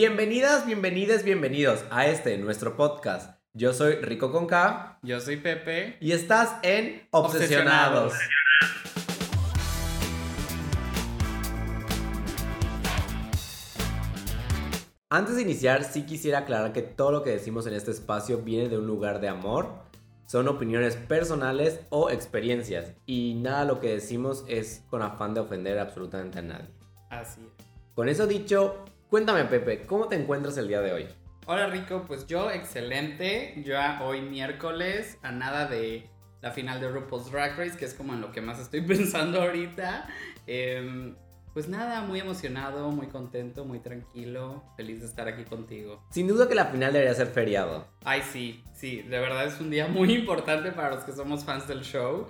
Bienvenidas, bienvenidas, bienvenidos a este nuestro podcast. Yo soy Rico con K Yo soy Pepe. y estás en Obsesionados. Antes de iniciar, sí quisiera aclarar que todo lo que decimos en este espacio viene de un lugar de amor, son opiniones personales o experiencias, y nada lo que decimos es con afán de ofender absolutamente a nadie. Así es. Con eso dicho, cuéntame Pepe, ¿cómo te encuentras el día de hoy? Hola Rico, pues yo excelente. Ya hoy miércoles, a nada de la final de RuPaul's Drag Race, que es como en lo que más estoy pensando ahorita. Em, pues nada, muy emocionado, muy contento, muy tranquilo, feliz de estar aquí contigo. Sin duda que la final debería ser feriado. Ay, sí, sí, de verdad es un día muy importante para los que somos fans del show.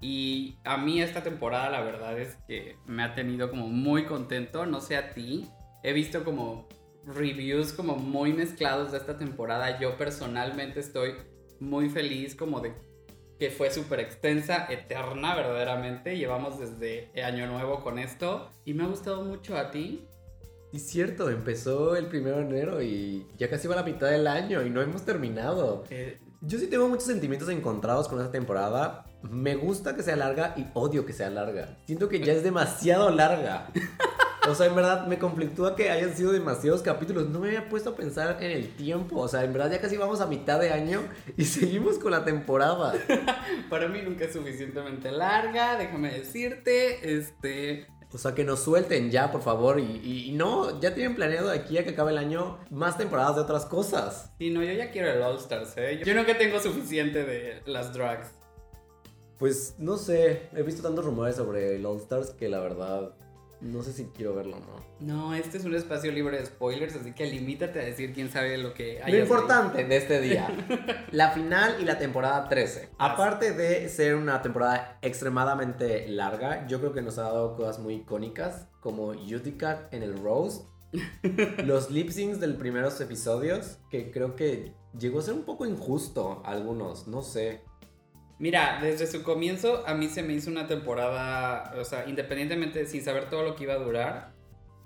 Y a mí esta temporada la verdad es que me ha tenido como muy contento, no sé a ti. He visto como reviews como muy mezclados de esta temporada. Yo personalmente estoy muy feliz como de que fue súper extensa, eterna verdaderamente. Llevamos desde Año Nuevo con esto y me ha gustado mucho a ti. Sí, cierto, empezó el primero de enero y ya casi va la mitad del año y no hemos terminado. Eh, Yo sí tengo muchos sentimientos encontrados con esta temporada. Me gusta que sea larga y odio que sea larga. Siento que ya es demasiado larga. O sea, en verdad me conflictúa que hayan sido demasiados capítulos. No me había puesto a pensar en el tiempo. O sea, en verdad ya casi vamos a mitad de año y seguimos con la temporada. para mí nunca es suficientemente larga, déjame decirte. Este, O sea, que nos suelten ya, por favor. Y, y- y no, ya tienen planeado de aquí a que acabe el año más temporadas de otras cosas. Sí, no, yo ya quiero el All Stars, ¿eh? Yo nunca tengo suficiente de las drugs. Pues no sé, he visto tantos rumores sobre el All Stars que la verdad no sé si quiero verlo o no. No, este es un espacio libre de spoilers, así que limítate a decir quién sabe lo que hay. Lo importante de este día, la final y la temporada 13. Aparte de ser una temporada extremadamente larga, yo creo que nos ha dado cosas muy icónicas, como Utica en el Rose, los lip syncs de los primeros episodios, que creo que llegó a ser un poco injusto algunos, no sé. Mira, desde su comienzo a mí se me hizo una temporada, o sea, independientemente sin saber todo lo que iba a durar,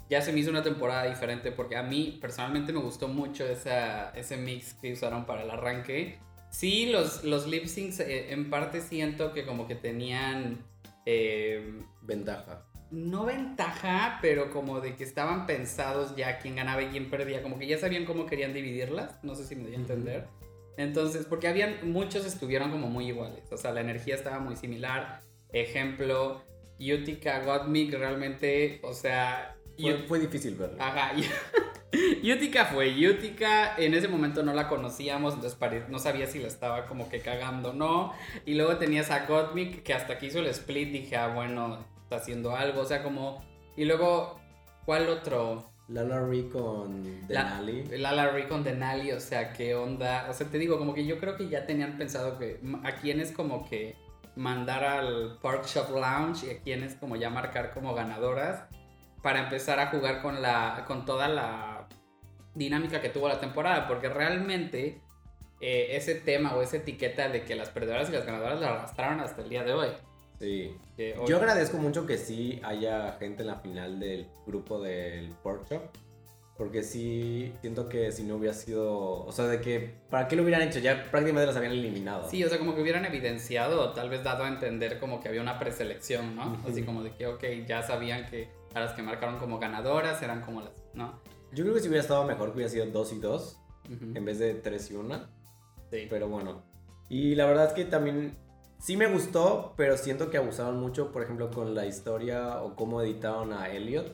ya se me hizo una temporada diferente porque a mí personalmente me gustó mucho esa, ese mix que usaron para el arranque. Sí, los, los lip syncs eh, en parte siento que como que tenían... eh, Ventaja. no ventaja, pero como de que estaban pensados ya quién ganaba y quién perdía, como que ya sabían cómo querían dividirlas, no sé si me dio a entender. Entonces, porque habían, muchos estuvieron como muy iguales, o sea, la energía estaba muy similar. Ejemplo, Utica Gottmik realmente, o sea, Fue, difícil verlo. Ajá, Utica fue Utica, en ese momento no la conocíamos, entonces no sabía si la estaba como que cagando o no. Y luego tenías a Gottmik, que hasta que hizo el split dije, ah, bueno, está haciendo algo, o sea, como... Y luego, ¿cuál otro? Lala Ree con La- Denali. Lala Ree con Denali, o sea, qué onda. O sea, te digo, como que yo creo que ya tenían pensado que a quién es como que mandar al Park Shop Lounge y a quién es como ya marcar como ganadoras para empezar a jugar con la con toda la dinámica que tuvo la temporada, porque realmente eh, ese tema o esa etiqueta de que las perdedoras y las ganadoras la arrastraron hasta el día de hoy. Sí. Que Yo agradezco mucho que sí haya gente en la final del grupo del Pork Chop. Porque sí, siento que si no hubiera sido. O sea, de que. ¿Para qué lo hubieran hecho? Ya prácticamente las habían eliminado. Sí, o sea, como que hubieran evidenciado o tal vez dado a entender como que había una preselección, ¿no? Así como de que, ok, ya sabían que a las que marcaron como ganadoras eran como las, ¿no? Yo creo que si hubiera estado mejor que hubiera sido 2 y 2 Ujú. en vez de 3 y 1. Sí. Pero bueno. Y la verdad es que también. Sí me gustó, pero siento que abusaron mucho, por ejemplo, con la historia o cómo editaron a Elliot.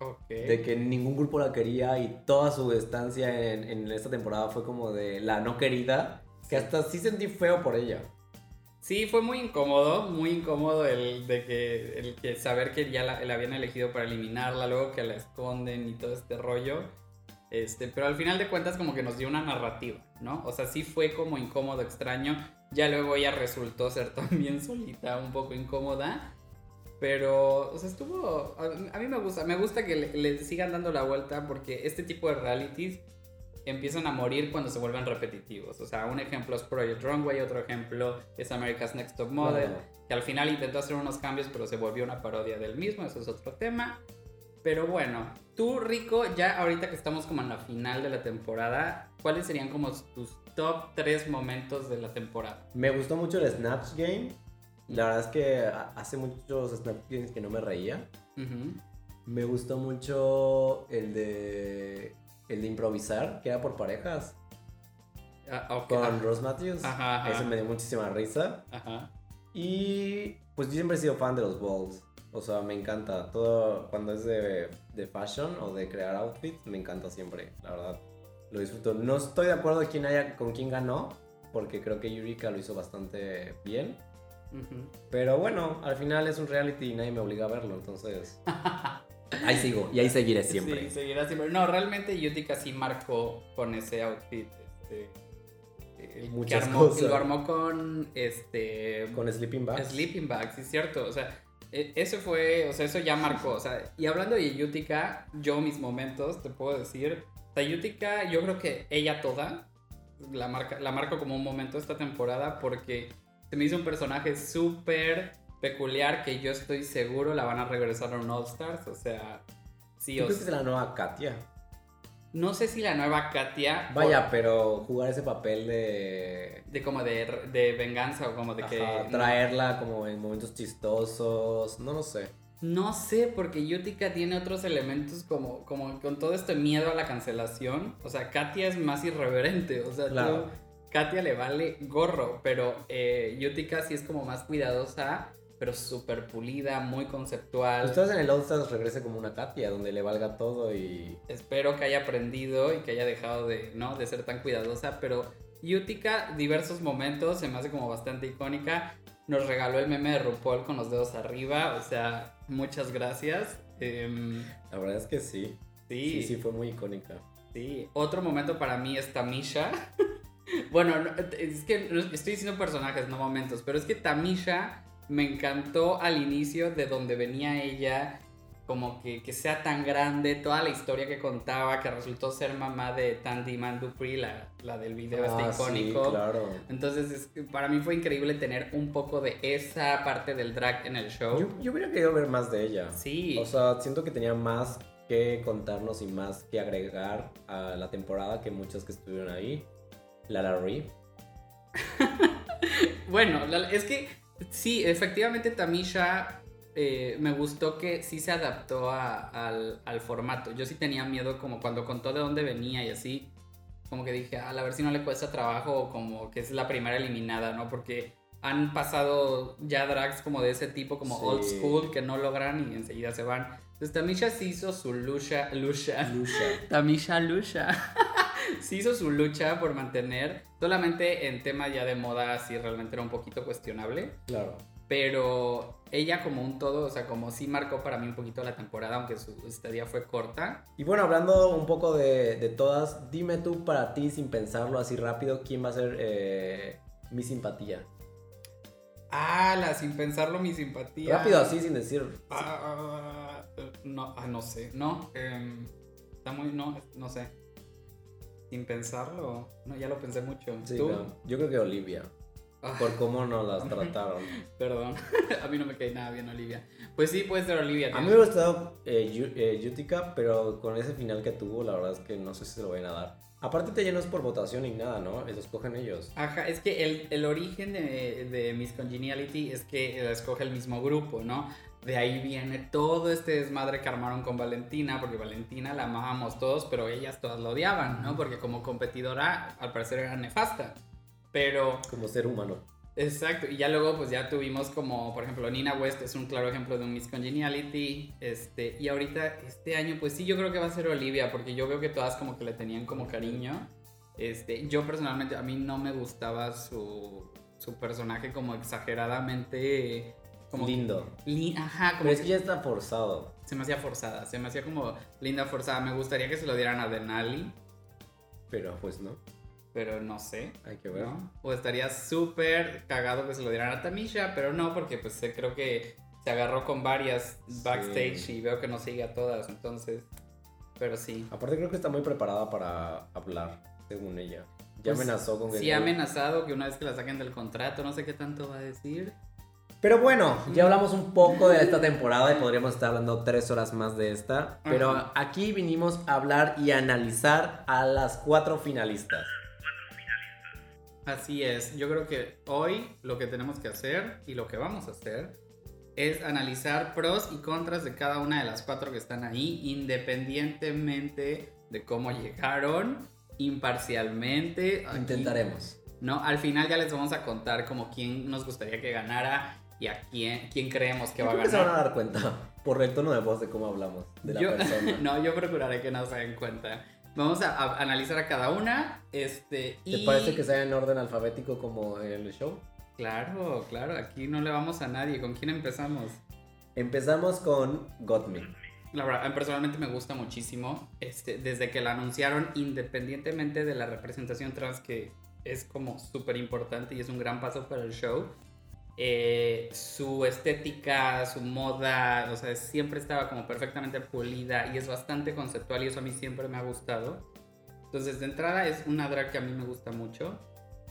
Ok. De que ningún grupo la quería y toda su estancia en, en esta temporada fue como de la no querida. Que hasta sí sentí feo por ella. Sí, fue muy incómodo, muy incómodo el de que, el que saber que ya la, la habían elegido para eliminarla, luego que la esconden y todo este rollo. Este, pero al final de cuentas como que nos dio una narrativa, ¿no? O sea, sí fue como incómodo, extraño. Ya luego ella resultó ser también solita, un poco incómoda. Pero, o sea, estuvo... A, a mí me gusta, me gusta que le, le sigan dando la vuelta porque este tipo de realities empiezan a morir cuando se vuelven repetitivos. O sea, un ejemplo es Project Runway, otro ejemplo es America's Next Top Model, que al final intentó hacer unos cambios pero se volvió una parodia del mismo, eso es otro tema. Pero bueno, tú, Rico, ya ahorita que estamos como en la final de la temporada, ¿cuáles serían como tus top 3 momentos de la temporada? Me gustó mucho el Snatch Game. La verdad es que hace muchos Snatch Games que no me reía. Me gustó mucho el de el de improvisar, que era por parejas. Ah, con. Rose Matthews. Ajá, Ese me dio muchísima risa. Ajá. Y pues yo siempre he sido fan de los balls. O sea, me encanta. Todo cuando es de, de fashion o de crear outfits, me encanta siempre, la verdad. Lo disfruto. No estoy de acuerdo quién haya, con quién ganó, porque creo que Yurika lo hizo bastante bien. Pero bueno, al final es un reality y nadie me obliga a verlo, entonces... ahí sigo y ahí seguiré siempre. Sí, seguirá siempre. No, realmente Yurika sí marcó con ese outfit. Este, el Muchas cosas. Lo armó con este... Con Sleeping Bags. Sleeping Bags, sí, es cierto. O sea, e, eso fue, o sea, eso ya marcó. O sea, y hablando de Yutika, yo mis momentos, te puedo decir, o Yutika, yo creo que ella toda la, marca, la marco como un momento esta temporada porque se me hizo un personaje súper peculiar que yo estoy seguro la van a regresar a un All Stars. O sea, sí o sí. es la nueva Katia? No sé si la nueva Katia. Vaya, pero jugar ese papel de. De como de, de venganza o como de que. Traerla como en momentos chistosos. No lo sé. No sé, porque Yutika tiene otros elementos como, como con todo este miedo a la cancelación. O sea, Katia es más irreverente. O sea, claro. Katia le vale gorro, pero eh, Yutika sí es como más cuidadosa, pero súper pulida, muy conceptual. Ustedes en el All regrese como una Katia, donde le valga todo y... Espero que haya aprendido y que haya dejado de, ¿no? de ser tan cuidadosa, pero Yutika, diversos momentos, se me hace como bastante icónica. Nos regaló el meme de RuPaul con los dedos arriba, o sea, muchas gracias. Em, La verdad es que sí. Sí. Sí, sí, fue muy icónica. Sí, otro momento para mí es Tamisha. bueno, es que estoy diciendo personajes, no momentos, pero es que Tamisha me encantó al inicio de donde venía ella como que, que, sea tan grande, toda la historia que contaba, que resultó ser mamá de Tandy Mandupri, la, la del video este ah, icónico. Sí, claro. Entonces, para mí fue increíble tener un poco de esa parte del drag en el show. Yo, yo, hubiera querido ver más de ella. Sí. O sea, siento que tenía más que contarnos y más que agregar a la temporada que muchas que estuvieron ahí. Lala Ree. bueno, es que sí, efectivamente Tamisha eh, me gustó que sí se adaptó al, formato. Yo sí tenía miedo como cuando contó de dónde venía y así, como que dije, a ver si no le cuesta trabajo o como que es la primera eliminada, ¿no? Porque han pasado ya drags como de ese tipo, como old school, que no logran y enseguida se van. Entonces Tamisha sí hizo su lucha, lucha. Lucha. Tamisha lucha. sí hizo su lucha por mantener, solamente en tema ya de moda, sí realmente era un poquito cuestionable. Claro. Pero ella como un todo, o sea, como sí marcó para mí un poquito la temporada, aunque su estadía fue corta. Y bueno, hablando un poco de, de todas, dime tú para ti, sin pensarlo así rápido, ¿quién va a ser eh, mi simpatía? Ah, la sin pensarlo, mi simpatía. Rápido así, sin decir. Ah, no, ah, no sé, no. Em, está muy, no, no sé. Sin pensarlo, no, ya lo pensé mucho. ¿Tú? yo creo que Olivia. Por cómo nos las trataron. Perdón, a mí no me cae nada bien Olivia. Pues sí, puede ser Olivia. A mí me ha gustado eh, eh, pero con ese final que tuvo, la verdad es que no sé si se lo van a dar. Aparte te llenas por votación y nada, ¿no? Eso escogen ellos. Ajá, es que el, el origen de, de, Miss Congeniality es que la escoge el mismo grupo, ¿no? De ahí viene todo este desmadre que armaron con Valentina, porque Valentina la amábamos todos, pero ellas todas la odiaban, ¿no? Porque como competidora al parecer era nefasta. Pero... Como ser humano. Exacto, y ya luego pues ya tuvimos como, por ejemplo, Nina West es un claro ejemplo de un Miss Congeniality, este, y ahorita este año pues sí yo creo que va a ser Olivia, porque yo veo que todas como que le tenían como cariño, este, yo personalmente a mí no me gustaba su, su personaje como exageradamente... Como Lindo. ajá, como Pero es que ya está forzado. Se me hacía forzada, se me hacía como linda forzada, me gustaría que se lo dieran a Denali. Pero pues no pero no sé. Hay que ver. O estaría súper cagado que se lo dieran a Tamisha, pero no, porque pues creo que se agarró con varias backstage y veo que no sigue a todas, entonces, pero sí. Aparte creo que está muy preparada para hablar, según ella. Ya pues, amenazó con que... Sí, ha amenazado que una vez que la saquen del contrato, no sé qué tanto va a decir. Pero bueno, ya hablamos un poco de esta temporada y podríamos estar hablando tres horas más de esta. Pero aquí vinimos a hablar y analizar a las cuatro finalistas. Así es, yo creo que hoy lo que tenemos que hacer y lo que vamos a hacer es analizar pros y contras de cada una de las cuatro que están ahí, independientemente de cómo llegaron, imparcialmente. Aquí- Intentaremos. No, al final ya les vamos a contar como quién nos gustaría que ganara y a quién, quién creemos que Yo va a que se van a ganar. dar cuenta por el tono de voz de cómo hablamos de la Yo- persona. no, yo procuraré que no se den cuenta. Vamos a, a analizar a cada una. Este, ¿Te y... parece que sea en orden alfabético como en el show? Claro, claro, aquí no le vamos a nadie. ¿Con quién empezamos? Empezamos con Got Me. La verdad, personalmente me gusta muchísimo. Este, desde que la anunciaron, independientemente de la representación trans, que es como súper importante y es un gran paso para el show. Eh, su estética, su moda, o sea, siempre estaba como perfectamente pulida y es bastante conceptual y eso a mí siempre me ha gustado. Entonces, de entrada es una drag que a mí me gusta mucho.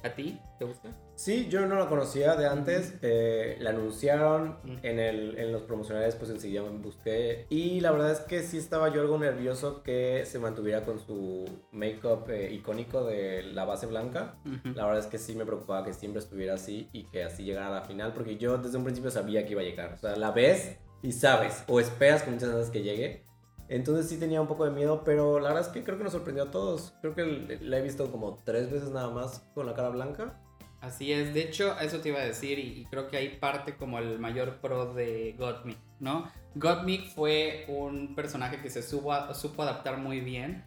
¿A ti? ¿Te gusta? Sí, yo no la conocía de antes. eh, la anunciaron en, el, en los promocionales, pues enseguida me busqué. Y la verdad es que sí estaba yo algo nervioso que se mantuviera con su make-up eh, icónico de la base blanca. La verdad es que sí me preocupaba que siempre estuviera así y que así llegara a la final, porque yo desde un principio sabía que iba a llegar. O sea, la ves y sabes, o esperas con muchas ganas que llegue. Entonces sí tenía un poco de miedo, pero la verdad es que creo que nos sorprendió a todos. Creo que la he visto como tres veces nada más con la cara blanca. Así es, de hecho, eso te iba a decir y, creo que ahí parte como el mayor pro de Gottmik, ¿no? Gottmik fue un personaje que se supo, supo adaptar muy bien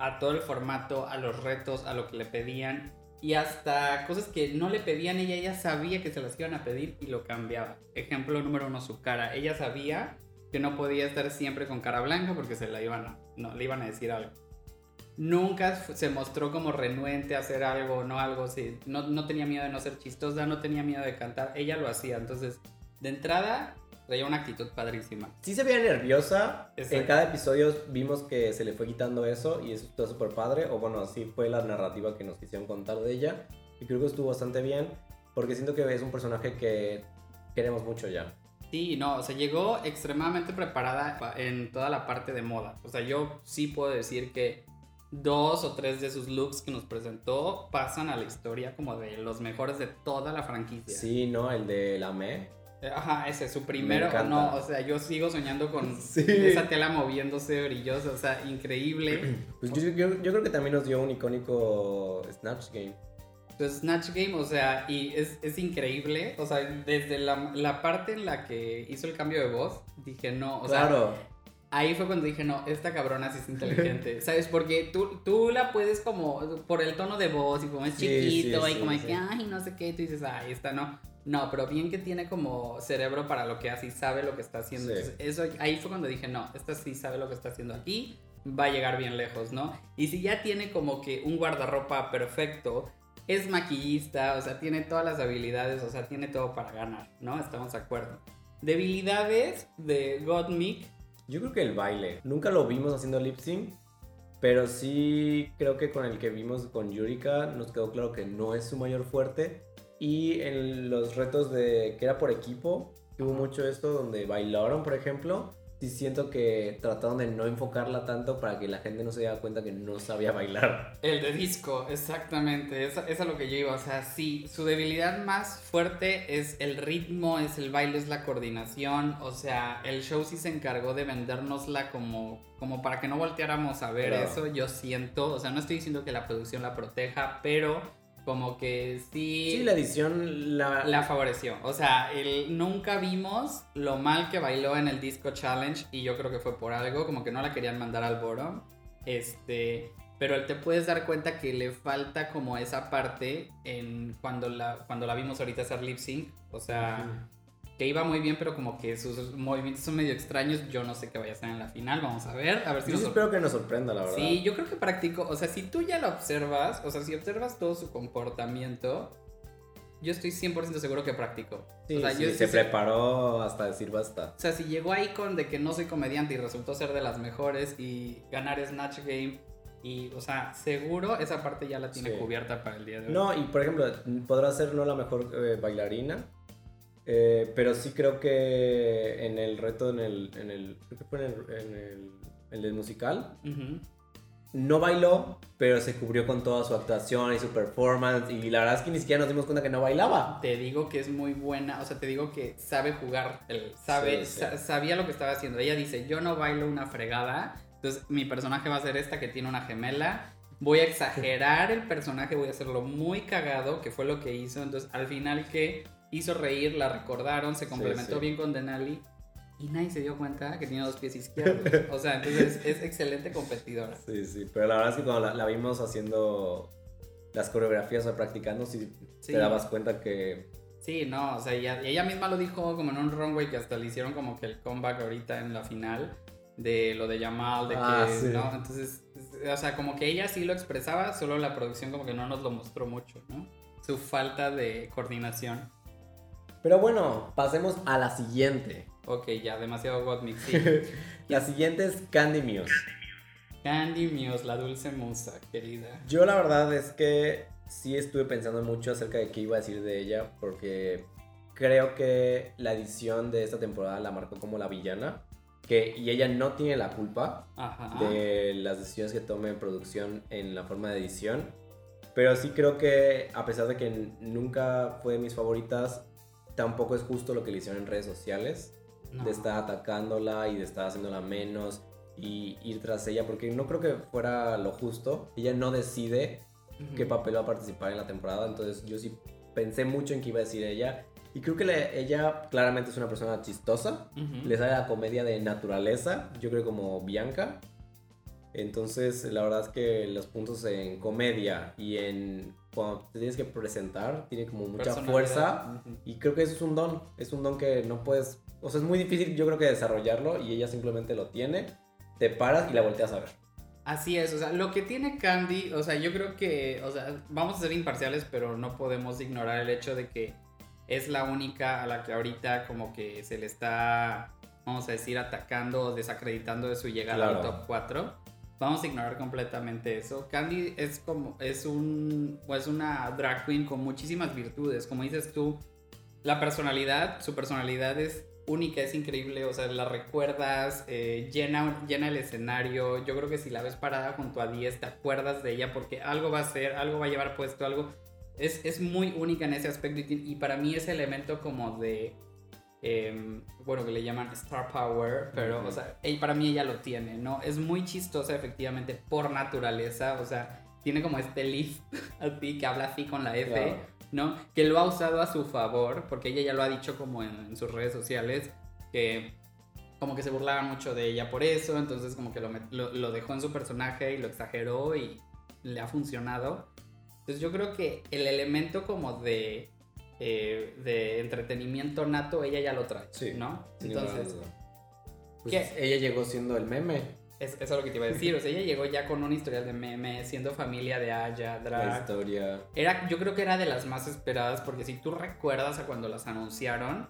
a todo el formato, a los retos, a lo que le pedían y hasta cosas que no le pedían ella, ella sabía que se las iban a pedir y lo cambiaba. Ejemplo número uno, su cara. Ella sabía que no podía estar siempre con cara blanca porque se la iban a, no, le iban a decir algo nunca se mostró como renuente a hacer algo, no algo así. No, no tenía miedo de no ser chistosa, no tenía miedo de cantar. Ella lo hacía. Entonces, de entrada, traía una actitud padrísima. Sí se veía nerviosa. En Exacto. cada episodio vimos que se le fue quitando eso y eso estuvo súper padre. O bueno, así fue la narrativa que nos quisieron contar de ella. Y creo que estuvo bastante bien porque siento que es un personaje que queremos mucho ya. Sí, no, o sea, llegó extremadamente preparada pa- en toda la parte de moda. O sea, yo sí puedo decir que dos o tres de sus looks que nos presentó pasan a la historia como de los mejores de toda la franquicia. Sí, ¿no? El de la Me. Eh, Ajá, ese, su primero, no, o sea, yo sigo soñando con Sí. esa tela moviéndose brillosa, o sea, increíble. Pues yo, yo- yo creo que también nos dio un icónico Snatch Game. Entonces, Snatch Game, o sea, y es, es increíble, o sea, desde la, la parte en la que hizo el cambio de voz, dije, no, o sea, claro. Ahí fue cuando dije, no, esta cabrona sí es inteligente, ¿sabes? Porque tú, tú la puedes como, por el tono de voz y como es Sí, chiquito sí, y sí, como que, ay, no sé qué, y tú dices, ay, esta no. No, pero bien que tiene como cerebro para lo que hace y sabe lo que está haciendo. Entonces, eso, ahí fue cuando dije, no, esta sí sabe lo que está haciendo aquí, va a llegar bien lejos, ¿no? Y si ya tiene como que un guardarropa perfecto, es maquillista, o sea, tiene todas las habilidades, o sea, tiene todo para ganar, ¿no? Estamos de acuerdo. Debilidades de Gottmik, Yo creo que el baile. Nunca lo vimos haciendo lip sync. Pero sí creo que con el que vimos con Yurika nos quedó claro que no es su mayor fuerte. Y en los retos de que era por equipo, hubo mucho esto donde bailaron, por ejemplo. Sí siento que trataron de no enfocarla tanto para que la gente no se diera cuenta que no sabía bailar. El de disco, exactamente. Es, es a lo que yo iba. O sea, sí, su debilidad más fuerte es el ritmo, es el baile, es la coordinación. O sea, el show sí se encargó de vendérnosla como, como para que no volteáramos a ver Claro. eso. Yo siento, o sea, no estoy diciendo que la producción la proteja, pero como que sí. Sí, la edición la... la favoreció. O sea, el, nunca vimos lo mal que bailó en el Disco Challenge y yo creo que fue por algo, como que no la querían mandar al boro. Este, pero te puedes dar cuenta que le falta como esa parte en cuando la cuando la vimos ahorita hacer lip sync, o sea, que iba muy bien, pero como que sus movimientos son medio extraños. Yo no sé qué vaya a estar en la final, vamos a ver, a ver si Yo nos espero que nos sorprenda, la verdad. Sí, yo creo que practico, o sea, si tú ya lo observas, o sea, si observas todo su comportamiento, yo estoy 100% seguro que practicó. Sí, o sea, sí, yo se preparó hasta decir basta. O sea, si llegó ahí con de que no soy comediante y resultó ser de las mejores y ganar Snatch Game y, o sea, seguro esa parte ya la tiene Sí. cubierta para el día de hoy. No, y por ejemplo, podrá ser no la mejor eh, bailarina, Eh, pero sí creo que en el reto, en el, en el creo que fue en el, en el, el del musical, no bailó, pero se cubrió con toda su actuación y su performance. Y la verdad es que ni siquiera nos dimos cuenta que no bailaba. Te digo que es muy buena, o sea, te digo que sabe jugar, el, sabe, Sí, sí. sa- sabía lo que estaba haciendo. Ella dice, yo no bailo una fregada, entonces mi personaje va a ser esta que tiene una gemela. Voy a exagerar el personaje, voy a hacerlo muy cagado, que fue lo que hizo. Entonces, al final que hizo reír, la recordaron, se complementó sí. bien con Denali. Y nadie se dio cuenta que tiene dos pies izquierdos. O sea, entonces es excelente competidora. Sí, sí, pero la verdad es que cuando la, la vimos haciendo las coreografías o practicando, sí, Sí. te dabas cuenta que... Sí, no, o sea, ella, ella misma lo dijo como en un runway que hasta le hicieron como que el comeback ahorita en la final de lo de Yamal, de Ah, que, sí. ¿no? Entonces, o sea, como que ella sí lo expresaba, solo la producción como que no nos lo mostró mucho, ¿no? Su falta de coordinación. Pero bueno, pasemos a la siguiente. Ok, ya, demasiado God Mix, sí. La siguiente es Candy Muse. Candy Muse, la dulce musa, querida. Yo la verdad es que sí estuve pensando mucho acerca de qué iba a decir de ella, porque creo que la edición de esta temporada la marcó como la villana, que, y ella no tiene la culpa Ajá. de las decisiones que tome en producción en la forma de edición, pero sí creo que a pesar de que nunca fue de mis favoritas, tampoco es justo lo que le hicieron en redes sociales No. de estar atacándola y de estar haciéndola menos y ir tras ella, porque no creo que fuera lo justo. Ella no decide Ujú. qué papel va a participar en la temporada, entonces yo sí pensé mucho en qué iba a decir ella. Y creo que le- ella claramente es una persona chistosa, le sale la comedia de naturaleza, yo creo como Bianca. Entonces, la verdad es que los puntos en comedia y en cuando te tienes que presentar, tiene como mucha fuerza. Y creo que eso es un don, es un don que no puedes, o sea, es muy difícil yo creo que desarrollarlo y ella simplemente lo tiene, te paras y la volteas a ver. Así es, o sea, lo que tiene Candy, o sea, yo creo que, o sea, vamos a ser imparciales, pero no podemos ignorar el hecho de que es la única a la que ahorita como que se le está, vamos a decir, atacando o desacreditando de su llegada al top 4. Vamos a ignorar completamente eso. Candy es como, es un, es una drag queen con muchísimas virtudes, como dices tú, la personalidad, su personalidad es única, es increíble, o sea, la recuerdas, eh, llena, llena el escenario. Yo creo que si la ves parada junto a 10, te acuerdas de ella porque algo va a hacer, algo va a llevar puesto, algo. Es, es muy única en ese aspecto y, y para mí ese elemento como de. Em, bueno, que le llaman Star Power, pero, Ujú. o sea, para mí ella lo tiene, ¿no? Es muy chistosa, efectivamente, por naturaleza, o sea, tiene como este lift así que habla así con la F. Claro. ¿no? Que lo ha usado a su favor, porque ella ya lo ha dicho como en, en sus redes sociales, que como que se burlaban mucho de ella por eso, entonces como que lo, lo, lo dejó en su personaje y lo exageró y le ha funcionado. Entonces yo creo que el elemento como de, eh, de entretenimiento nato, ella ya lo trae, Sí, ¿no? Entonces. Pues ¿qué? ella llegó siendo el meme, es, eso es lo que te iba a decir, o sea, ella llegó ya con un historial de meme, siendo familia de Aya, la drag, historia. Era, yo creo que era de las más esperadas porque si tú recuerdas a cuando las anunciaron,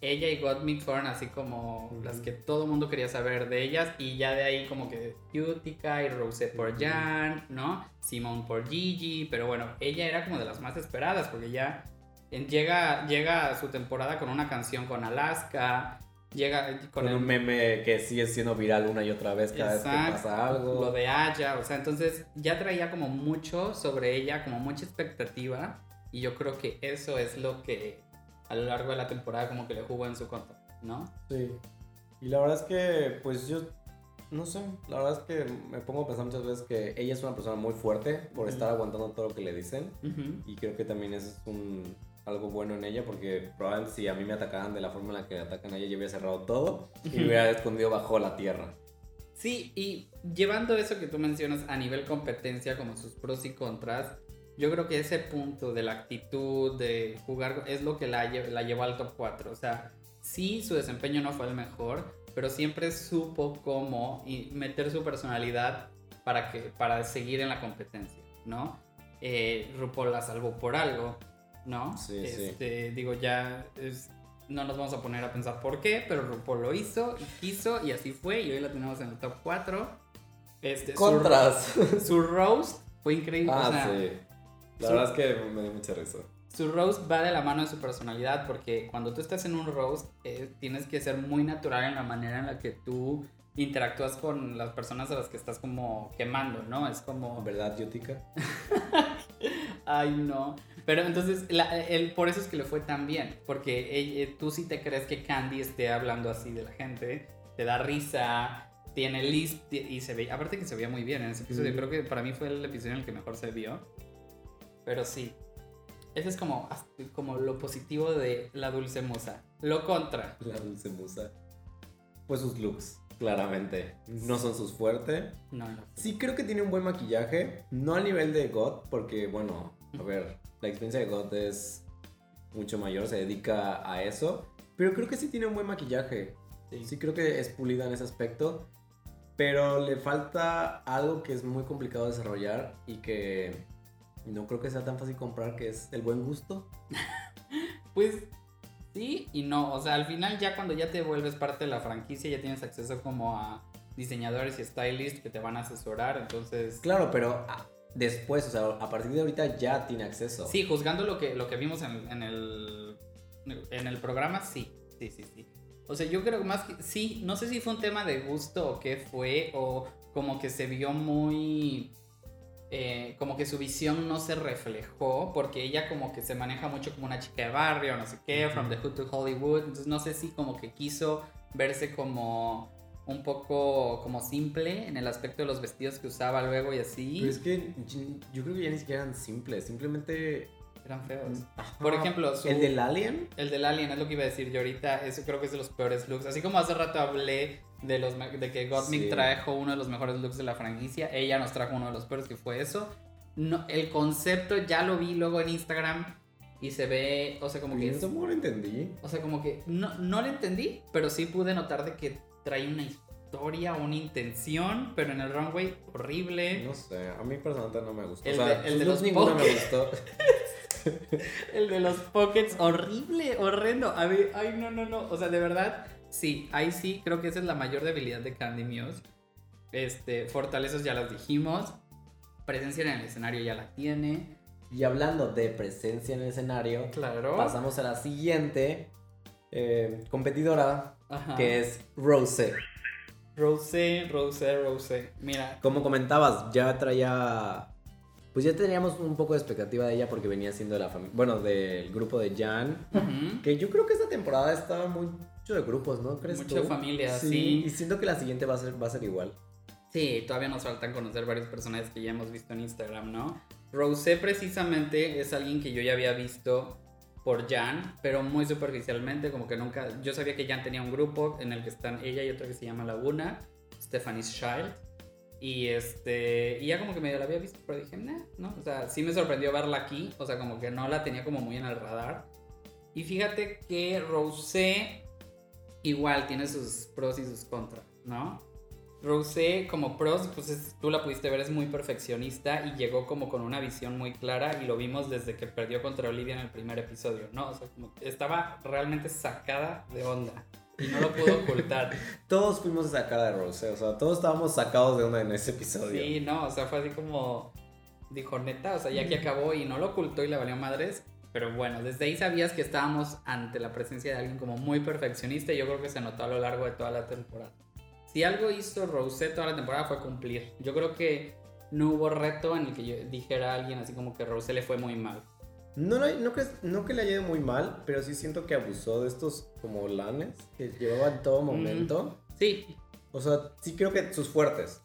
ella y Gottmik fueron así como las que todo mundo quería saber de ellas y ya de ahí como que Utica y Rose por. Jan, ¿no? Simone por Gigi, pero bueno, ella era como de las más esperadas porque ya llega, llega a su temporada con una canción con Alaska, llega con, Con el un meme que sigue siendo viral una y otra vez cada vez que pasa algo. Lo de Aya, o sea, entonces ya traía como mucho sobre ella, como mucha expectativa. Y yo creo que eso es lo que a lo largo de la temporada como que le jugó en su contra, ¿no? Sí. Y la verdad es que, pues yo, no sé, la verdad es que me pongo a pensar muchas veces que ella es una persona muy fuerte por estar aguantando todo lo que le dicen. Y creo que también eso es un, algo bueno en ella porque probablemente si a mí me atacaran de la forma en la que atacan a ella, yo hubiera cerrado todo y me hubiera escondido bajo la tierra. Sí, y llevando eso que tú mencionas a nivel competencia, como sus pros y contras, yo creo que ese punto de la actitud, de jugar, es lo que la, la llevó al top 4. O sea, sí, su desempeño no fue el mejor, pero siempre supo cómo meter su personalidad para, que, para seguir en la competencia, ¿no? Eh, RuPaul la salvó por algo, ¿no? Sí, sí. este, Digo, ya es- no nos vamos a poner a pensar por qué, pero RuPaul lo hizo y quiso y así fue y hoy la tenemos en el top 4. Este, su- Contras. Su, roast fue increíble. ah, o sea, sí. La su- verdad es que me dio mucha risa. su roast va de la mano de su personalidad porque cuando tú estás en un roast eh, tienes que ser muy natural en la manera en la que tú interactúas con las personas a las que estás como quemando, ¿no? Es como... ¿Verdad, Yutica? Ay, no. Pero entonces, la- el, por eso es que le fue tan bien. Porque ella- tú sí te crees que Candy esté hablando así de la gente. Te da risa, tiene list y se ve. Aparte que se veía muy bien en ese episodio. Mm. Creo que para mí fue el episodio en el que mejor se vio. Pero sí. Ese es como, como lo positivo de la dulce musa. Lo contra. La dulce musa. Pues sus looks, claramente. No son sus fuertes. No, no. Sí creo que tiene un buen maquillaje, no al nivel de God, porque bueno, a ver, la experiencia de God es mucho mayor, se dedica a eso, pero creo que sí tiene un buen maquillaje, Sí. sí creo que es pulida en ese aspecto, pero le falta algo que es muy complicado de desarrollar y que no creo que sea tan fácil comprar, que es el buen gusto. Pues sí y no. O sea, al final ya cuando ya te vuelves parte de la franquicia ya tienes acceso como a diseñadores y stylists que te van a asesorar. Entonces... Claro, pero ah, después, o sea, a partir de ahorita ya tiene acceso. Sí, juzgando lo que, lo que vimos en, en el, en el programa, sí. Sí, sí, sí. O sea, yo creo que más que... Sí, no sé si fue un tema de gusto o qué fue, o como que se vio muy... eh, como que su visión no se reflejó, porque ella como que se maneja mucho como una chica de barrio, no sé qué, from the hood to Hollywood, entonces no sé si como que quiso verse como un poco como simple en el aspecto de los vestidos que usaba luego y así. Pero es que yo creo que ya ni siquiera eran simples, simplemente... Eran feos. Ajá. Por ejemplo, su- el del Alien. El del Alien es lo que iba a decir yo ahorita. Eso creo que es de los peores looks. Así como hace rato hablé de, los, de que Gottmik Sí. trajo uno de los mejores looks de la franquicia. Ella nos trajo uno de los peores que fue eso. No, el concepto ya lo vi luego en Instagram y se ve, o sea, como que eso no lo entendí. o sea, como que no, no lo entendí, pero sí pude notar de que trae una historia, una intención, pero en el runway horrible. No sé, a mí personalmente no me gustó. El o sea, de- el de los ninguno me pockets. gustó. El de los pockets, horrible, horrendo. A ver, ay, no, no, no. O sea, de verdad, sí, ahí sí, creo que esa es la mayor debilidad de Candy Muse. Este, fortalezas ya las dijimos. Presencia en el escenario ya la tiene. Y hablando de presencia en el escenario, Claro. pasamos a la siguiente eh, competidora, Ajá. que es Rose. Rosé, Rosé, Rosé. Mira. Como comentabas, ya traía. Pues ya teníamos un poco de expectativa de ella porque venía siendo de la familia. Bueno, del grupo de Jan. Que yo creo que esta temporada estaba mucho de grupos, ¿no? ¿Crees Mucho tú? familia, sí. sí. Y siento que la siguiente va a ser, va a ser igual. Sí, todavía nos faltan conocer varios personajes que ya hemos visto en Instagram, ¿no? Rosé precisamente es alguien que yo ya había visto por Jan, pero muy superficialmente, como que nunca... Yo sabía que Jan tenía un grupo en el que están ella y otra que se llama Laguna, Stephanie's Child, y este... Y ya como que medio la había visto, pero dije, nah, ¿no? O sea, sí me sorprendió verla aquí, o sea, como que no la tenía como muy en el radar. Y fíjate que Rosé igual tiene sus pros y sus contras, ¿no? Rosé como pros, pues es- tú la pudiste ver, es muy perfeccionista y llegó como con una visión muy clara y lo vimos desde que perdió contra Olivia en el primer episodio, ¿no? O sea, como estaba realmente sacada de onda y no lo pudo ocultar. Todos fuimos esa cara de Rose, o sea, todos estábamos sacados de onda en ese episodio. Sí, no, o sea, fue así como dijo neta, o sea, ya que acabó y no lo ocultó y le valió madres. Pero bueno, desde ahí sabías que estábamos ante la presencia de alguien como muy perfeccionista y yo creo que se notó a lo largo de toda la temporada. Si algo hizo Rosé toda la temporada fue cumplir. Yo creo que no hubo reto en el que yo dijera a alguien así como que Rosé le fue muy mal. No, no, no, crees- no que le haya ido muy mal, pero sí siento que abusó de estos como lanes que llevaba en todo momento. Sí, O sea, sí creo que sus fuertes.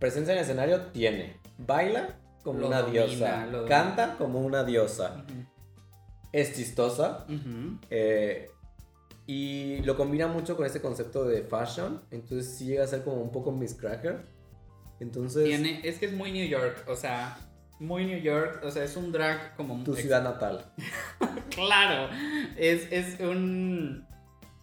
Presencia en el escenario tiene. Baila como Lo una domina, diosa. Canta como una diosa. Es chistosa. eh, y lo combina mucho con este concepto de fashion. Entonces sí llega a ser como un poco Miss Cracker. Entonces, Tiene, es que es muy New York, o sea, muy New York, o sea, es un drag como tu ciudad natal. Claro, es, es un,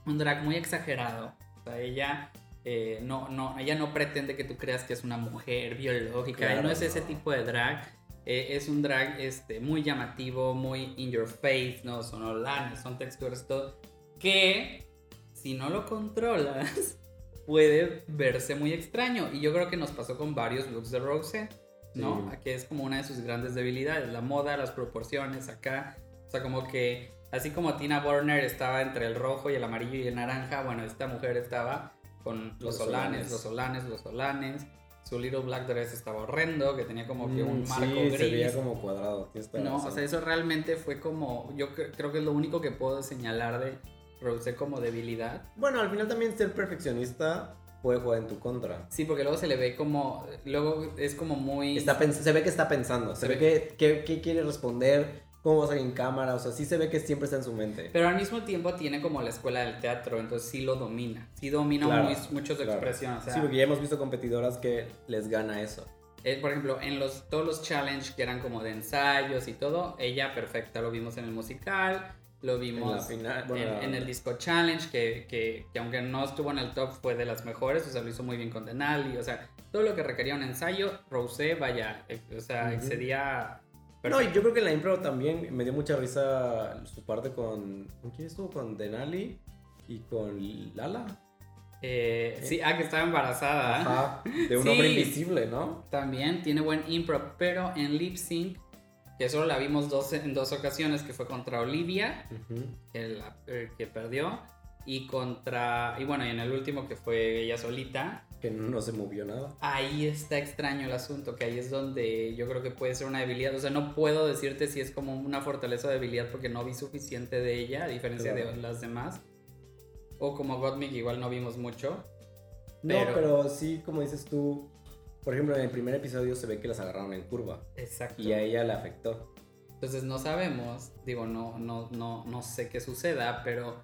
un drag muy exagerado. O sea, ella, eh, no, no, ella no pretende que tú creas que es una mujer biológica. Claro, no es ese no. tipo de drag. Eh, es un drag este, muy llamativo, muy in your face, ¿no? Son olanes, son texturas, todo. Que si no lo controlas, puede verse muy extraño. Y yo creo que nos pasó con varios looks de Rose, ¿no? Sí. Que es como una de sus grandes debilidades. La moda, las proporciones acá. O sea, como que así como Tina Burner estaba entre el rojo y el amarillo y el naranja, bueno, esta mujer estaba con los, Los solanes, solanes. los solanes, los solanes. Su Little Black Dress estaba horrendo, que tenía como que un Mm, marco sí, gris. se veía como cuadrado. No, o razón. sea, eso realmente fue como. Yo cre- creo que es lo único que puedo señalar de Rosé como debilidad. Bueno, al final también ser perfeccionista puede jugar en tu contra. Sí, porque luego se le ve como. Luego es como muy. Está se ve que está pensando, se, Se ve que, que- que quiere responder, cómo va a salir en cámara, o sea, sí se ve que siempre está en su mente. Pero al mismo tiempo tiene como la escuela del teatro, entonces sí lo domina. Sí domina Claro, muy- mucho su claro. expresión. O sea, sí, porque ya hemos visto competidoras que les gana eso. eh, por ejemplo, en los, todos los challenge que eran como de ensayos y todo, ella perfecta. Lo vimos en el musical, lo En la vimos final, en, bueno, en el disco challenge, que, que, que aunque no estuvo en el top, fue de las mejores. O sea, lo hizo muy bien con Denali. O sea, todo lo que requería un ensayo, Rosé, vaya, eh, o sea, Ujú. excedía. No, y perfecto. yo creo que en la impro también me dio mucha risa su parte con... ¿Con quién estuvo? Con Denali y con Lala. Eh, sí, ah, que estaba embarazada. Ajá, de un Sí. hombre invisible, ¿no? También tiene buen impro, pero en lip sync, que solo la vimos dos, en dos ocasiones, que fue contra Olivia, Ujú. que, la- eh, que perdió, y contra, y bueno, y en el último que fue ella solita, Que no se movió nada. ahí está extraño el asunto, que ahí es donde yo creo que puede ser una debilidad, o sea, no puedo decirte si es como una fortaleza o debilidad porque no vi suficiente de ella, a diferencia Claro. de las demás, o como Gottmik igual no vimos mucho. No, Pero- pero sí, como dices tú, por ejemplo, en el primer episodio se ve que las agarraron en curva Exacto. y a ella le afectó. Entonces no sabemos, digo, no, no, no, no sé qué suceda, pero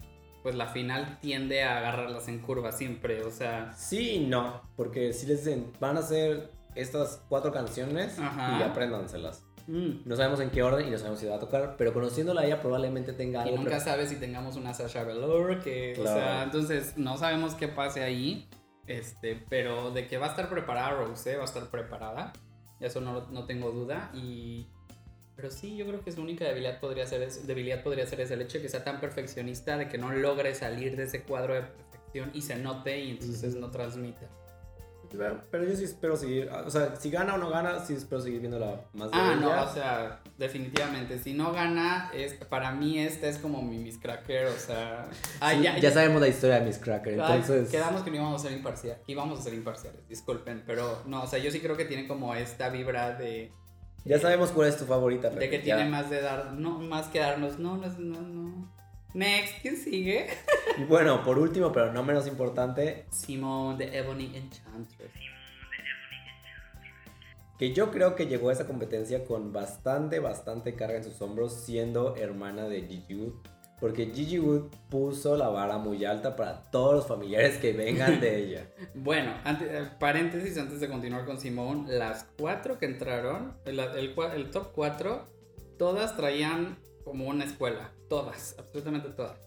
pues la final tiende a agarrarlas en curva siempre, o sea, Sí y no, porque si les dicen, van a hacer estas cuatro canciones Ajá. y apréndanselas. mm, No sabemos en qué orden y no sabemos si va a tocar, pero conociéndola ella probablemente tenga y algo. nunca pre- sabes si tengamos una Sasha Velour, que, o Claro. sea, entonces no sabemos qué pase ahí, este, pero de que va a estar preparada Rosé, va a estar preparada, eso no, no tengo duda, y... Pero sí, yo creo que su única debilidad podría ser, es- debilidad podría ser ese el hecho de que sea tan perfeccionista, de que no logre salir de ese cuadro de perfección y se note y entonces no transmita. Pero, pero yo sí espero seguir, o sea, si gana o no gana, sí espero seguir viéndola más de Ah, no, o sea, definitivamente. Si no gana, es, para mí esta es como mi Miss Cracker, o sea. ay, Sí, ya, ya, sabemos la historia de Miss Cracker, ay, entonces... quedamos que no íbamos a ser imparciales. Íbamos a ser imparciales, disculpen. Pero no, o sea, yo sí creo que tiene como esta vibra de. Ya sabemos cuál es tu favorita. De Pepe, que ya. tiene más de dar. No, más que darnos. No, no, no, no. Next, ¿quién sigue? Y bueno, por último, pero no menos importante, Simone de Ebony Enchantress. que yo creo que llegó a esa competencia con bastante, bastante carga en sus hombros, siendo hermana de Gigi Wood. Porque Gigi Wood puso la vara muy alta para todos los familiares que vengan de ella. Bueno, antes, eh, paréntesis antes de continuar con Simone, las cuatro que entraron, el, el el top cuatro, todas traían como una escuela, todas, absolutamente todas.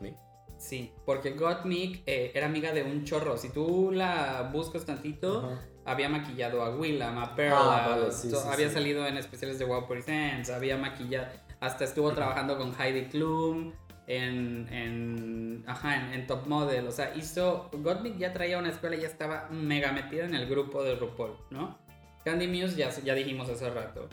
Me. Sí, porque Gottmik eh, era amiga de un chorro. Si tú la buscas tantito, Ajá. había maquillado a Willam, a Perla, Ah, vale, sí, to- sí, había sí. salido en especiales de Wow Presents, había maquillado, hasta estuvo trabajando con Heidi Klum en, en, ajá, en, en Top Model, o sea, hizo, Gottmik ya traía una escuela y ya estaba mega metida en el grupo de RuPaul, ¿no? Candy Muse ya, ya dijimos hace rato.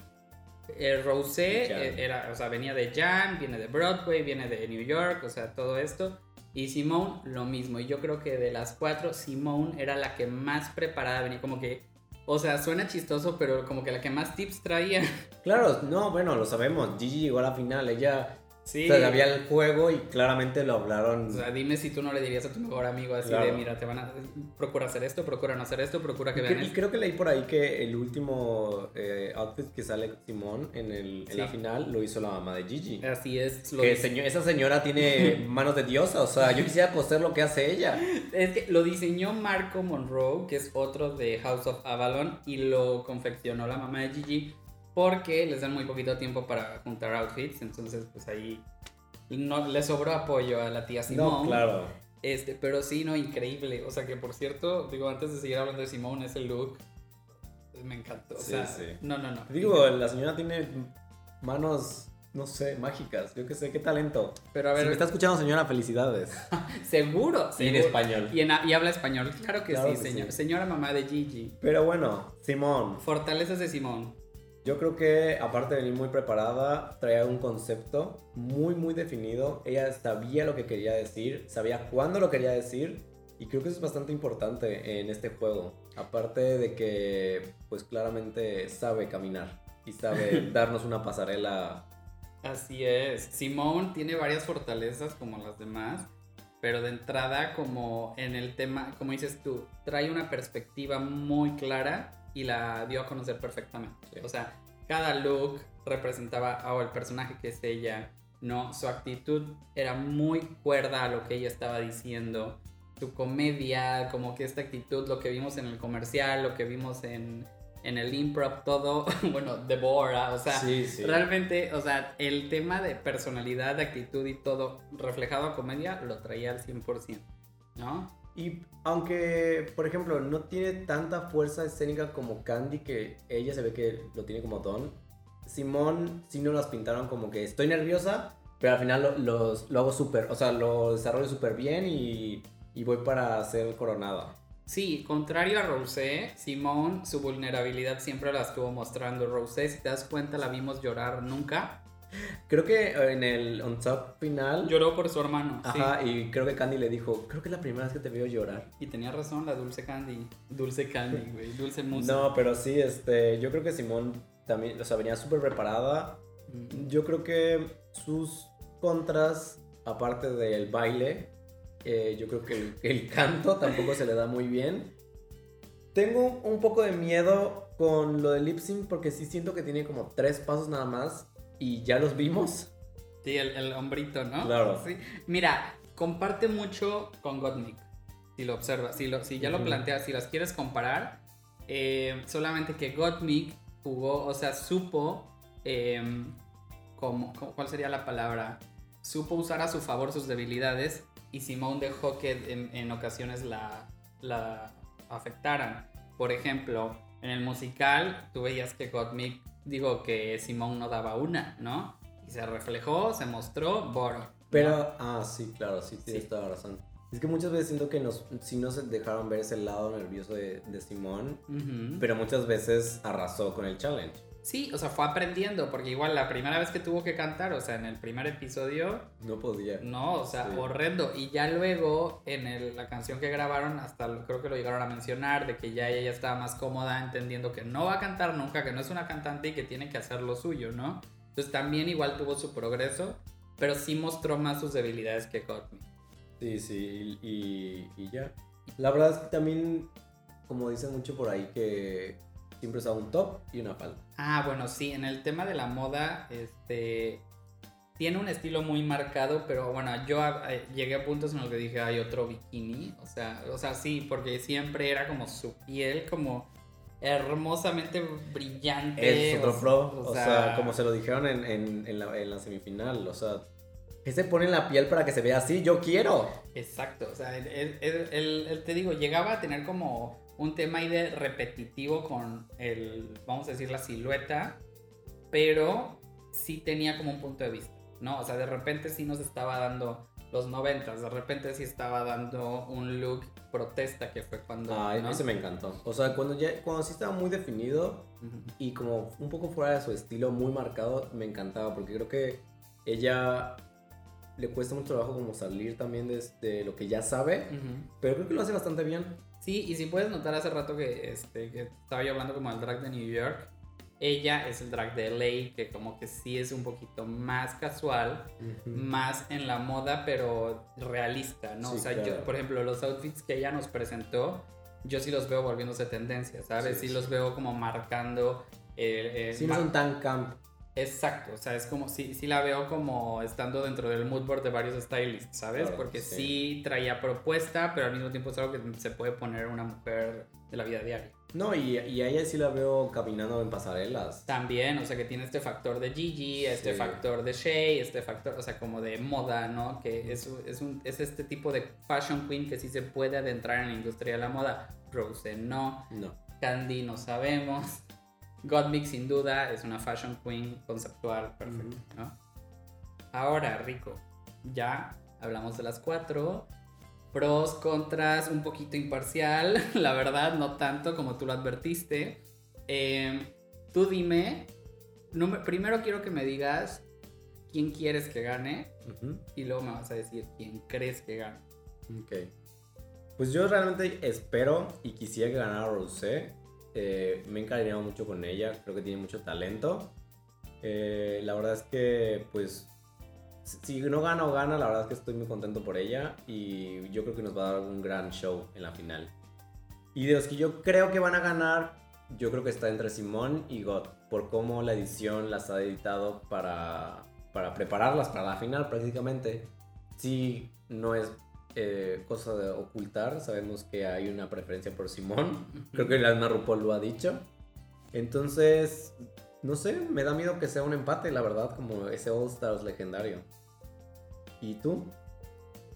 Eh, Rosé eh, era, o sea, venía de Jan, viene de Broadway, viene de New York, o sea, todo esto. Y Simone, lo mismo. Y yo creo que de las cuatro, Simone era la que más preparada venía. Como que, o sea, suena chistoso, pero como que la que más tips traía. Claro, no, bueno, lo sabemos. Gigi llegó a la final, ella Sí. se sabía el juego y claramente lo hablaron. O sea, dime si tú no le dirías a tu mejor amigo así Claro. de, mira, te van a... Procura hacer esto, procura no hacer esto, procura que y, vean y esto. creo que leí por ahí que el último eh, outfit que sale Simón en, el, en la final lo hizo la mamá de Gigi. Así es. Lo Que señor- esa señora tiene manos de diosa, o sea, yo quisiera coser lo que hace ella. Es que lo diseñó Marco Monroe, que es otro de House of Avalon, y lo confeccionó la mamá de Gigi, porque les dan muy poquito tiempo para juntar outfits, entonces pues ahí no le sobró apoyo a la tía Simone. No, claro. Este, pero sí, no, increíble. O sea que por cierto, digo, antes de seguir hablando de Simone, ese look pues, me encantó. O Sí, sea, sí. no, no, no. Digo, la señora tiene manos, no sé, mágicas. Yo qué sé, qué talento. pero a Si ver, me está escuchando, señora, felicidades. seguro, Y en español. Y, en- y habla español, claro que Claro sí, que señor- sí. señora mamá de Gigi. Pero bueno, Simón. Fortalezas de Simón. Yo creo que aparte de venir muy preparada, traía un concepto muy muy definido. Ella sabía lo que quería decir, sabía cuándo lo quería decir y creo que eso es bastante importante en este juego. Aparte de que pues claramente sabe caminar y sabe darnos una pasarela. Así es. Simone tiene varias fortalezas como las demás, pero de entrada como en el tema, como dices tú, trae una perspectiva muy clara y la dio a conocer perfectamente. O sea, cada look representaba a el personaje que es ella, ¿no? Su actitud era muy cuerda a lo que ella estaba diciendo. Su comedia, como que esta actitud, lo que vimos en el comercial, lo que vimos en, en el improv, todo, bueno, Deborah, o sea, realmente, o sea, el tema de personalidad, de actitud y todo reflejado a comedia lo traía al 100%, ¿no? Y aunque, por ejemplo, no tiene tanta fuerza escénica como Candy, que ella se ve que lo tiene como Don, Simón sí no las pintaron como que estoy nerviosa, pero al final lo, lo hago súper, o sea, lo desarrollo súper bien y, y, voy para ser coronada. Sí, contrario a Rosé, Simón, su vulnerabilidad siempre la estuvo mostrando. Rosé, si te das cuenta, la vimos llorar nunca. Creo que eh, en el on top final. Lloró por su hermano. Ajá, y creo que Candy le dijo: Creo que es la primera vez que te veo llorar. Y tenía razón, la dulce Candy. Dulce Candy, güey. Dulce música. No, pero sí, este. Yo creo que Simón también, o sea, venía súper preparada. Yo creo que sus contras, aparte del baile, eh, yo creo que el, el canto tampoco se le da muy bien. Tengo un poco de miedo con lo de lip sync porque sí siento que tiene como tres pasos nada más y ya los vimos. Sí, el, hombrito, ¿no? Claro. Sí. Mira, comparte mucho con Gottmik, si lo observas, si, lo, si ya lo planteas, si las quieres comparar, eh, solamente que Gottmik jugó, o sea, supo, em, como, ¿cuál sería la palabra? Supo usar a su favor sus debilidades y Simone dejó que en, ocasiones la, la afectaran. Por ejemplo, en el musical tú veías que Gottmik digo que Simón no daba una, ¿no? Y se reflejó, se mostró, Boro. Pero, ah, sí, claro, sí, tienes toda la razón. Es que muchas veces siento que nos, sí nos dejaron ver ese lado nervioso de, de Simón, pero muchas veces arrasó con el challenge. Sí, o sea, fue aprendiendo, porque igual la primera vez que tuvo que cantar, o sea, en el primer episodio... No podía. No, o sea, horrendo. Y ya luego, en la canción que grabaron, hasta creo que lo llegaron a mencionar, de que ya ella estaba más cómoda, entendiendo que no va a cantar nunca, que no es una cantante y que tiene que hacer lo suyo, ¿no? Entonces también igual tuvo su progreso, pero sí mostró más sus debilidades que Courtney. Sí, sí, y, y ya. La verdad es que también, como dicen mucho por ahí, que siempre usaba un top y una falda. Ah, bueno, sí, en el tema de la moda, este tiene un estilo muy marcado, pero bueno, yo eh, llegué a puntos en los que dije, hay otro bikini, o sea, o sea, sí, porque siempre era como su piel como hermosamente brillante. Es otro pro, o, sea, como se lo dijeron en, en, la, en, la, semifinal, o sea, ¿qué se pone en la piel para que se vea así? Yo quiero. Exacto, o sea, él, te digo, llegaba a tener como un tema ahí de repetitivo con el, vamos a decir, la silueta, pero sí tenía como un punto de vista, ¿no? O sea, de repente sí nos estaba dando los noventas, de repente sí estaba dando un look protesta que fue cuando... Ah, ese me encantó. O sea, cuando, ya, cuando sí estaba muy definido y como un poco fuera de su estilo muy marcado, me encantaba porque creo que ella le cuesta mucho trabajo como salir también de, lo que ya sabe, pero creo que lo hace bastante bien. Sí, y si puedes notar hace rato que, este, que estaba yo hablando como del drag de New York, ella es el drag de LA, que como que sí es un poquito más casual, más en la moda, pero realista, ¿no? o sea, yo, por ejemplo, los outfits que ella nos presentó, yo sí los veo volviéndose tendencia, ¿sabes? Sí, los veo como marcando... Eh, sí, no son tan camp. Exacto, o sea, es como, sí, sí la veo como estando dentro del mood board de varios stylists, ¿sabes? Porque sí. traía propuesta, pero al mismo tiempo es algo que se puede poner una mujer de la vida diaria. No, y, y a ella sí la veo caminando en pasarelas. También, o sea, que tiene este factor de Gigi, este factor de Shea, este factor, o sea, como de moda, ¿no? Que es, es, un, es este tipo de fashion queen que sí se puede adentrar en la industria de la moda. Rose no. No. Candy no sabemos. Gottmik sin duda es una fashion queen conceptual perfecta, ¿no? Ahora, Rico, ya hablamos de las cuatro. Pros, contras, un poquito imparcial, la verdad, no tanto como tú lo advertiste. Em, tú dime primero quiero que me digas quién quieres que gane y luego me vas a decir quién crees que gane. Ok. Pues yo realmente espero y quisiera que ganara Rosé. Eh, me he encariñado mucho con ella, creo que tiene mucho talento. Eh, la verdad es que, pues, si no gana o gana, la verdad es que estoy muy contento por ella y yo creo que nos va a dar un gran show en la final. Y de los que yo creo que van a ganar, yo creo que está entre Simón y God, por cómo la edición las ha editado para, para prepararlas para la final prácticamente. Sí, no es eh, cosa de ocultar, sabemos que hay una preferencia por Simón, creo que la misma RuPaul lo ha dicho. Entonces, no sé, me da miedo que sea un empate, la verdad, como ese All Stars legendario. ¿Y tú?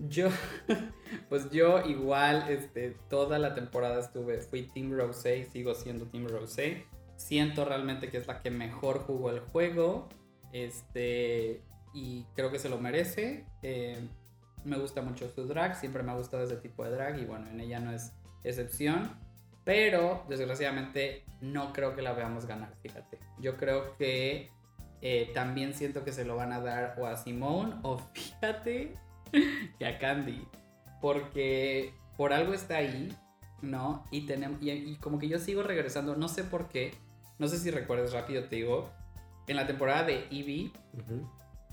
Yo, pues yo igual, este, toda la temporada estuve, fui Team Rosé y sigo siendo Team Rosé. Siento realmente que es la que mejor jugó el juego, este, y creo que se lo merece. Eh, me gusta mucho su drag, siempre me ha gustado ese tipo de drag y bueno, en ella no es excepción. Pero desgraciadamente no creo que la veamos ganar, fíjate. Yo creo que eh, también siento que se lo van a dar o a Simone o fíjate que a Candy. Porque por algo está ahí, ¿no? Y, tenemos, y, como que yo sigo regresando, no sé por qué, no sé si recuerdas rápido, te digo, en la temporada de Eevee,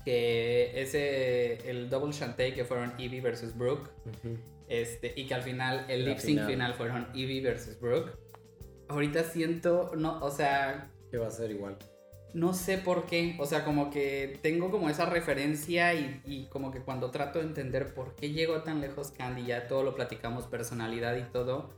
que ese, el double chantey que fueron Eevee versus Brooke, ujú. este, y que al final el La lip sync final. final fueron Eevee versus Brooke. Ahorita siento, no, o sea, Que va a ser igual. no sé por qué, o sea, como que tengo como esa referencia y, y como que cuando trato de entender por qué llegó tan lejos Candy, ya todo lo platicamos, personalidad y todo,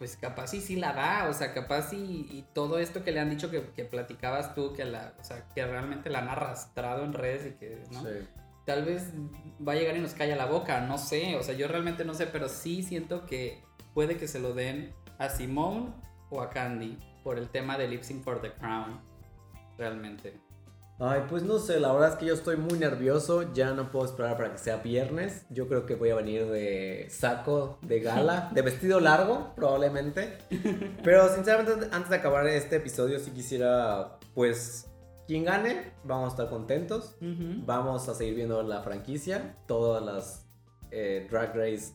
pues capaz y sí la da, o sea, capaz y, y todo esto que le han dicho que, que platicabas tú, que la, o sea, que realmente la han arrastrado en redes y que, ¿no? Sí. Tal vez va a llegar y nos calla la boca, no sé, o sea, yo realmente no sé, pero sí siento que puede que se lo den a Simone o a Candy por el tema de Lip Sync for the Crown, realmente. Ay, pues no sé, la verdad es que yo estoy muy nervioso, ya no puedo esperar para que sea viernes. Yo creo que voy a venir de saco de gala, de vestido largo, probablemente. Pero sinceramente, antes de acabar este episodio, sí quisiera, pues, quien gane, vamos a estar contentos. Vamos a seguir viendo la franquicia, todas las eh, Drag Race,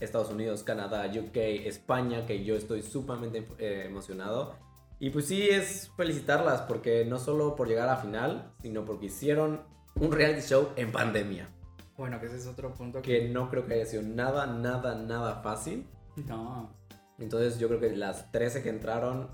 Estados Unidos, Canadá, UK, España, que yo estoy sumamente eh, emocionado. Y pues sí, es felicitarlas porque no solo por llegar a final, sino porque hicieron un reality show en pandemia. Bueno, que ese es otro punto que... Que no creo que haya sido nada, nada, nada fácil. No. Entonces yo creo que las 13 que entraron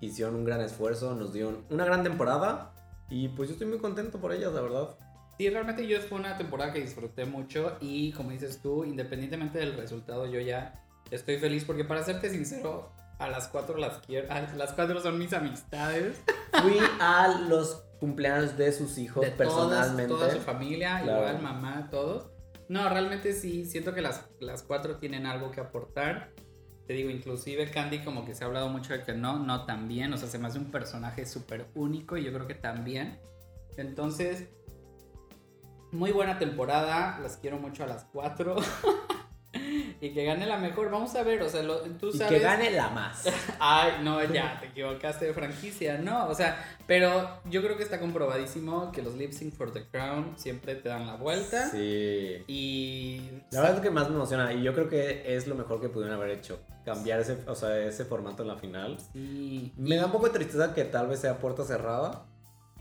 hicieron un gran esfuerzo, nos dieron una gran temporada. Y pues yo estoy muy contento por ellas, la verdad. Sí, realmente yo fue una temporada que disfruté mucho y como dices tú, independientemente del resultado, yo ya estoy feliz porque para serte sincero, a las cuatro las quiero, a las cuatro son mis amistades. Fui a los cumpleaños de sus hijos de personalmente. toda su familia, Claro. igual mamá, todos. No, realmente sí, siento que las, las cuatro tienen algo que aportar. Te digo, inclusive Candy como que se ha hablado mucho de que no, no también, o sea, se me hace un personaje súper único y yo creo que también. Entonces, muy buena temporada, las quiero mucho a las cuatro. y que gane la mejor, vamos a ver, o sea, lo- tú y sabes... que gane la más. Ay, no, ya, te equivocaste de franquicia, no, o sea, pero yo creo que está comprobadísimo que los lip sync for the crown siempre te dan la vuelta Sí. y La verdad es que más me emociona y yo creo que es lo mejor que pudieron haber hecho. Cambiar ese, o sea, ese formato en la final. sí, Me da un poco de tristeza que tal vez sea puerta cerrada.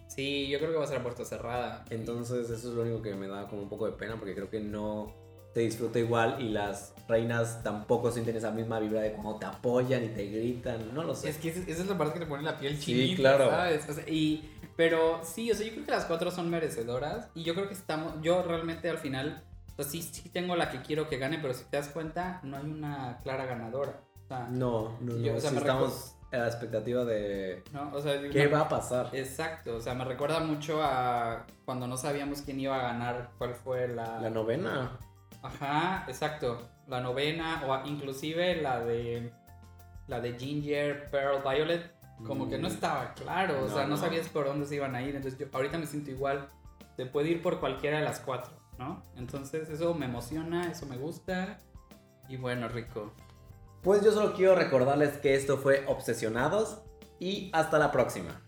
sí, yo creo que va a ser a puerta cerrada. Entonces eso es lo único que me da como un poco de pena porque creo que no se disfruta igual y las reinas tampoco sienten esa misma vibra de cómo te apoyan y te gritan. No lo sé. Es que esa es la parte que te pone la piel Sí, chinita, claro. ¿sabes? O sea, y, pero sí, o sea, yo creo que las cuatro son merecedoras y yo creo que estamos, yo realmente al final, pues sí, sí tengo la que quiero que gane, pero si te das cuenta, no hay una clara ganadora. O sea, No, no, no. Yo, o sea, Sí me estamos a la expectativa de ¿no? O sea, qué va a pasar. Exacto, o sea, me recuerda mucho a cuando no sabíamos quién iba a ganar, cuál fue la... La novena. Ajá, exacto, la novena o inclusive la de la de Ginger, Pearl, Violet, como que no Mm. estaba claro, o No, sea, no, no. sabías por dónde se iban a ir, entonces yo ahorita me siento igual, se puede ir por cualquiera de las cuatro, ¿no? Entonces eso me emociona, eso me gusta y bueno, rico. Pues yo solo quiero recordarles que esto fue Obsesionados y hasta la próxima.